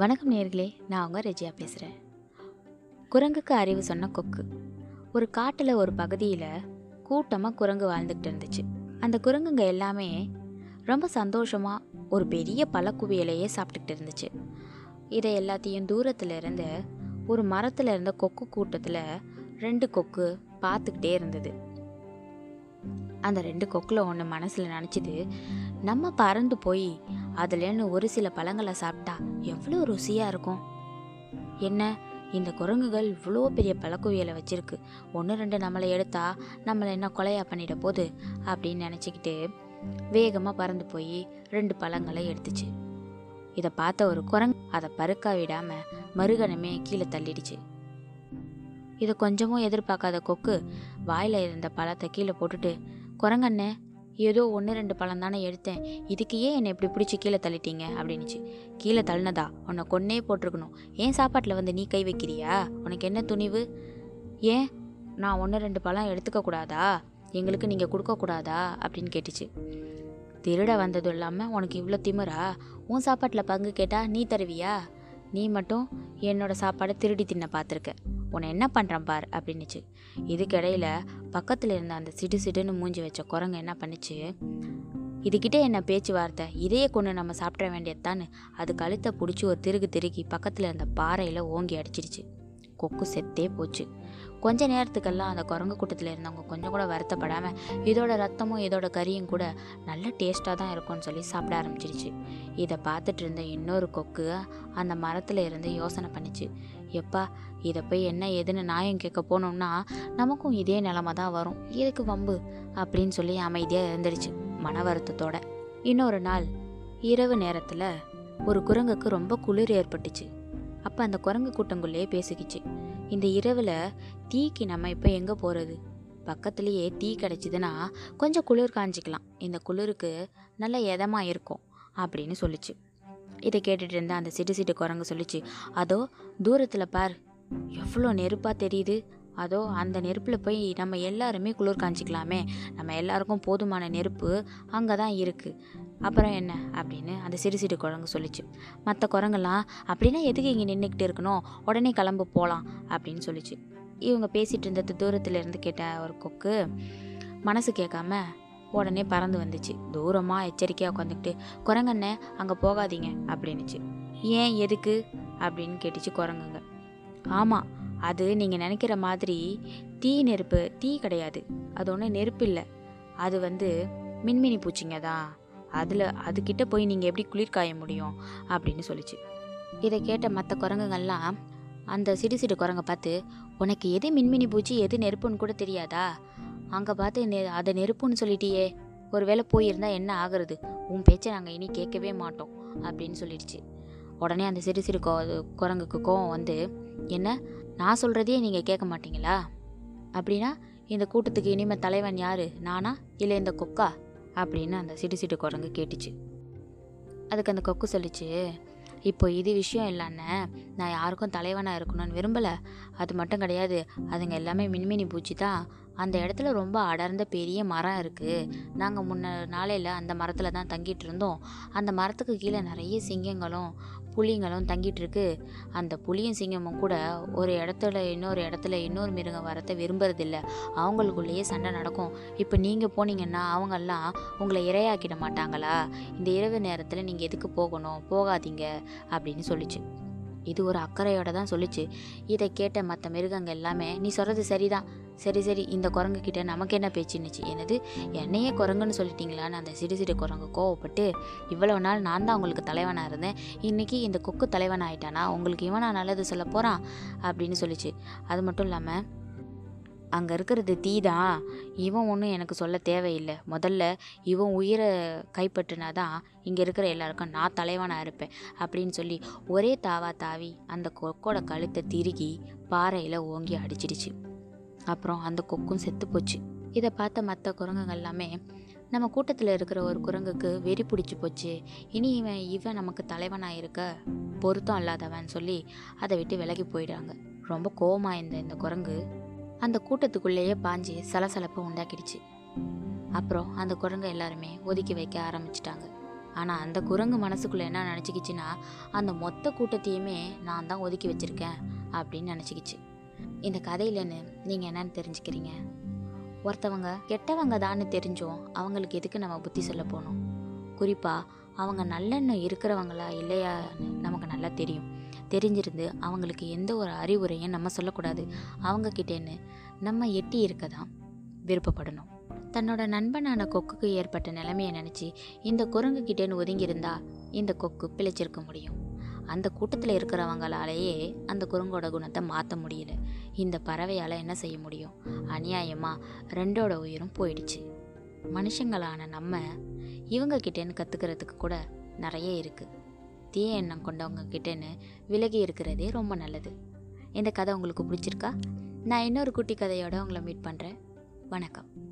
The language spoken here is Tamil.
வணக்கம் நேர்களே நான் உங்கள் ரெஜியா பேசுகிறேன் குரங்குக்கு அறிவு சொன்ன கொக்கு. ஒரு காட்டில் ஒரு பகுதியில் கூட்டமாக குரங்கு வாழ்ந்துக்கிட்டு இருந்துச்சு. அந்த குரங்குங்க எல்லாமே ரொம்ப சந்தோஷமாக ஒரு பெரிய பழக்குவியலையே சாப்பிட்டுக்கிட்டு இருந்துச்சு. இதை எல்லாத்தையும் தூரத்தில் இருந்து ஒரு மரத்தில் இருந்த கொக்கு கூட்டத்தில் ரெண்டு கொக்கு பார்த்துக்கிட்டே இருந்தது. அந்த ரெண்டு கொக்கில் ஒன்று மனசில் நினச்சிது நம்ம பறந்து போய் அதுலேன்னு ஒரு சில பழங்களை சாப்பிட்டா எவ்வளோ ருசியாக இருக்கும்? என்ன? இந்த குரங்குகள் இவ்வளோ பெரிய பழக்குவியலை வச்சிருக்கு. ஒன்று ரெண்டு நம்மளை எடுத்தா நம்மளை என்ன கொலையா பண்ணிட போகுது? அப்படின்னு நினச்சிக்கிட்டு வேகமாக பறந்து போய் ரெண்டு பழங்களை எடுத்துச்சு. இதை பார்த்த ஒரு குரங்கு அதை பருக்கா விடாமல் மறுகணமே கீழே தள்ளிடுச்சு. இதை கொஞ்சமும் எதிர்பார்க்காத கொக்கு வாயில் இருந்த பழத்தை கீழே போட்டுட்டு குரங்கண்ணே ஏதோ ஒன்று ரெண்டு பழம் தானே எடுத்தேன். இதுக்கு ஏன் என்னை இப்படி பிடிச்சி கீழே தள்ளிட்டீங்க? அப்படின்னுச்சு. கீழே தள்ளினதா? உன்னை கொன்னே போட்டிருக்கணும். ஏன் சாப்பாட்டில் வந்து நீ கை வைக்கிறியா? உனக்கு என்ன துணிவு? ஏன்? நான் ஒன்று ரெண்டு பழம் எடுத்துக்க கூடாதா? எங்களுக்கு நீங்கள் கொடுக்கக்கூடாதா அப்படின்னு கேட்டுச்சு. திருட வந்ததும் இல்லாமல் உனக்கு இவ்வளோ திமிரா? உன் சாப்பாட்டில் பங்கு கேட்டால் நீ தருவியா? நீ மட்டும் என்னோட சாப்பாடை திருடி தின்ன பார்த்துருக்க. உன்னை என்ன பண்ணுறான் பார் அப்படின்னுச்சு. இதுக்கிடையில் பக்கத்தில் இருந்த அந்த சிடு சிடுன்னு மூஞ்சி வச்ச குரங்கு என்ன பண்ணுச்சு? இதுகிட்ட என்ன பேச்சுவார்த்தை? இதையே கொண்டு நம்ம சாப்பிட வேண்டியதுதான்னு அது கழுத்தை பிடிச்சி ஒரு திருகு திருகி பக்கத்தில் இருந்த பாறையில் ஓங்கி அடிச்சிடுச்சு. கொக்கு செத்தே போச்சு. கொஞ்ச நேரத்துக்கெல்லாம் அந்த குரங்கு கூட்டத்தில் இருந்தவங்க கொஞ்சம் கூட வருத்தப்படாமல் இதோட ரத்தமும் இதோட கறியும் கூட நல்ல டேஸ்ட்டாக தான் இருக்கும்னு சொல்லி சாப்பிட ஆரம்பிச்சிடுச்சு. இதை பார்த்துட்டு இருந்த இன்னொரு கொக்கு அந்த மரத்தில் இருந்து யோசனை பண்ணிச்சு. எப்பா இதை போய் என்ன ஏதுன்னு நியாயம் கேட்க போனோம்னா நமக்கும் இதே நிலமை தான் வரும். எதுக்கு வம்பு? அப்படின்னு சொல்லி அமைதியாக இருந்துடுச்சு மன வருத்தத்தோட. இன்னொரு நாள் இரவு நேரத்தில் ஒரு குரங்குக்கு ரொம்ப குளிர் ஏற்பட்டுச்சு. அப்போ அந்த குரங்கு கூட்டங்குள்ளேயே பேசிக்கிச்சு. இந்த இரவில் தீக்கு நம்ம இப்போ எங்கே போகிறது பக்கத்துலேயே தீ கிடச்சிதுன்னா கொஞ்சம் குளிர் காஞ்சிக்கலாம். இந்த குளிருக்கு நல்ல எதமாக இருக்கும் அப்படின்னு சொல்லிச்சு. இதை கேட்டுட்டு இருந்த அந்த சிட்டு சிட்டு குரங்கு சொல்லிச்சு அதோ தூரத்தில் பார். எவ்வளோ நெருப்பாக தெரியுது? அதோ அந்த நெருப்பில் போய் நம்ம எல்லாருமே குளிர் காஞ்சிக்கலாமே. நம்ம எல்லாருக்கும் போதுமான நெருப்பு அங்கே தான் இருக்குது அப்புறம் என்ன? அப்படின்னு அந்த சிறு சிறு குரங்கு சொல்லிச்சு. மற்ற குரங்கெல்லாம் அப்படின்னா எதுக்கு இங்கே நின்றுக்கிட்டு இருக்கணும்? உடனே கிளம்பு போகலாம் அப்படின்னு சொல்லிச்சு. இவங்க பேசிகிட்டு இருந்தது தூரத்தில் இருந்து கேட்ட ஒரு கொக்கு மனசு கேட்காம உடனே பறந்து வந்துச்சு. தூரமாக எச்சரிக்கையாக உட்காந்துக்கிட்டு குரங்கண்ணே அங்கே போகாதீங்க அப்படின்னுச்சு. ஏன் எதுக்கு? அப்படின்னு கேட்டுச்சு குரங்குங்க. ஆமாம் அது நீங்கள் நினைக்கிற மாதிரி தீ நெருப்பு தீ கிடையாது. அது ஒன்றும் நெருப்பு இல்லை. அது வந்து மின்மினி பூச்சிங்க தான். அதில் அதுக்கிட்ட போய் நீங்கள் எப்படி குளிர் காய முடியும் அப்படின்னு சொல்லிச்சு. இதை கேட்ட மற்ற குரங்குங்கள்லாம் அந்த சிடு சிடு குரங்கை பார்த்து உனக்கு எது மின்மினி பூச்சி எது நெருப்புன்னு கூட தெரியாதா? அங்கே பார்த்து நெ அதை நெருப்புன்னு சொல்லிட்டியே. ஒருவேளை போயிருந்தா என்ன ஆகுறது? உன் பேச்சை நாங்கள் இனி கேட்கவே மாட்டோம் அப்படின்னு சொல்லிடுச்சு. உடனே அந்த சிறு சிறு கோ குரங்குக்கு கோவம் வந்து என்ன? நான் சொல்கிறதையே நீங்கள் கேட்க மாட்டீங்களா? அப்படின்னா இந்த கூட்டத்துக்கு இனிமேல் தலைவன் யாரு? நானா? இல்லை இந்த கொக்கா? அப்படின்னு அந்த சிட்டு சிட்டு குரங்கு கேட்டுச்சு. அதுக்கு அந்த கொக்கு சொல்லிச்சு இப்போ இது விஷயம் இல்லைன்னு நான் யாருக்கும் தலைவனாக இருக்கணும்னு விரும்பலை. அது மட்டும் கிடையாது. அதுங்க எல்லாமே மின்மினி பூச்சி தான். அந்த இடத்துல ரொம்ப அடர்ந்த பெரிய மரம் இருக்குது நாங்கள் முன்ன நாளையில் அந்த மரத்தில் தான் தங்கிட்டு இருந்தோம். அந்த மரத்துக்கு கீழே நிறைய சிங்கங்களும் புலிங்களும் தங்கிட்டு இருக்கு. அந்த புலியும் சிங்கமும் கூட ஒரு இடத்துல இன்னொரு இடத்துல இன்னொரு மிருகம் வரத்தை விரும்புறதில்ல. அவங்களுக்குள்ளேயே சண்டை நடக்கும். இப்போ நீங்கள் போனீங்கன்னா அவங்கெல்லாம் உங்களை இரையாக்கிட மாட்டாங்களா? இந்த இரவு நேரத்தில் நீங்கள் எதுக்கு போகணும்? போகாதீங்க. அப்படின்னு சொல்லிச்சு. இது ஒரு அக்கறையோட தான் சொல்லிச்சு. இதை கேட்ட மற்ற மிருகங்கள் எல்லாமே நீ சொல்கிறது சரிதான். சரி சரி இந்த குரங்கு கிட்ட நமக்கு என்ன பேச்சுன்னுச்சு என்னது? என்னையே குரங்குன்னு சொல்லிட்டீங்களான்னு அந்த சிறு சிறு குரங்கு கோவப்பட்டு இவ்வளவு நாள் நான் தான் உங்களுக்கு தலைவனாக இருந்தேன். இன்றைக்கி இந்த கொக்கு தலைவன் ஆயிட்டானா உங்களுக்கு இவனா நல்லது சொல்ல போகிறான் அப்படின்னு சொல்லிச்சு. அது மட்டும் இல்லாமல் அங்கே இருக்கிறது தீதான் இவன் ஒன்றும் எனக்கு சொல்ல தேவையில்லை. முதல்ல இவன் உயிரை கைப்பற்றினா தான் இங்கே இருக்கிற எல்லாருக்கும் நான் தலைவனாக இருப்பேன் அப்படின்னு சொல்லி ஒரே தாவா தாவி அந்த கொக்கோட கழுத்தை திருகி பாறையில் ஓங்கி அடிச்சிடுச்சு. அப்புறம் அந்த கொக்கும் செத்து போச்சு. இதை பார்த்த மற்ற குரங்குகள் எல்லாமே நம்ம கூட்டத்தில் இருக்கிற ஒரு குரங்குக்கு வெறி பிடிச்சி போச்சு. இனி இவன் இவன் நமக்கு தலைவனாக இருக்க பொருத்தம் இல்லாதவன் சொல்லி அதை விட்டு விலகி போயிடுறாங்க. ரொம்ப கோவமாக இருந்த இந்த குரங்கு அந்த கூட்டத்துக்குள்ளேயே பாஞ்சு சலசலப்பை உண்டாக்கிடுச்சு. அப்புறம் அந்த குரங்கு எல்லாருமே ஒதுக்கி வைக்க ஆரம்பிச்சிட்டாங்க. ஆனால் அந்த குரங்கு மனசுக்குள்ளே என்ன நினச்சிக்கிச்சுன்னா அந்த மொத்த கூட்டத்தையுமே நான் தான் ஒதுக்கி வச்சிருக்கேன் அப்படின்னு நினச்சிக்கிச்சு. இந்த கதையிலன்னு நீங்கள் என்னன்னு தெரிஞ்சுக்கிறீங்க? ஒருத்தவங்க கெட்டவங்க தான்னு தெரிஞ்சோம் அவங்களுக்கு எதுக்கு நம்ம புத்தி சொல்ல போகணும்? குறிப்பாக அவங்க நல்லெண்ணம் இருக்கிறவங்களா இல்லையான்னு நமக்கு நல்லா தெரியும். தெரிஞ்சிருந்து அவங்களுக்கு எந்த ஒரு அறிவுரையும் நம்ம சொல்லக்கூடாது. அவங்க கிட்டேன்னு நம்ம எட்டி இருக்க தான் விருப்பப்படணும். தன்னோட நண்பனான கொக்குக்கு ஏற்பட்ட நிலைமையை நினச்சி இந்த குரங்கு கிட்டேன்னு ஒதுங்கியிருந்தா இந்த கொக்கு பிழைச்சிருக்க முடியும். அந்த கூட்டத்தில் இருக்கிறவங்களாலேயே அந்த குரங்கோட குணத்தை மாற்ற முடியல. இந்த பறவையால் என்ன செய்ய முடியும்? அநியாயமாக ரெண்டோட உயிரும் போயிடுச்சு. மனுஷங்களான நம்ம இவங்க கிட்டேன்னு கற்றுக்கிறதுக்கு கூட நிறைய இருக்குது தீய எண்ணம் கொண்டவங்க கிட்டேன்னு விலகி இருக்கிறதே ரொம்ப நல்லது. இந்த கதை உங்களுக்கு பிடிச்சிருக்கா? நான் இன்னொரு குட்டி கதையோடு உங்களை மீட் பண்ணுறேன் வணக்கம்.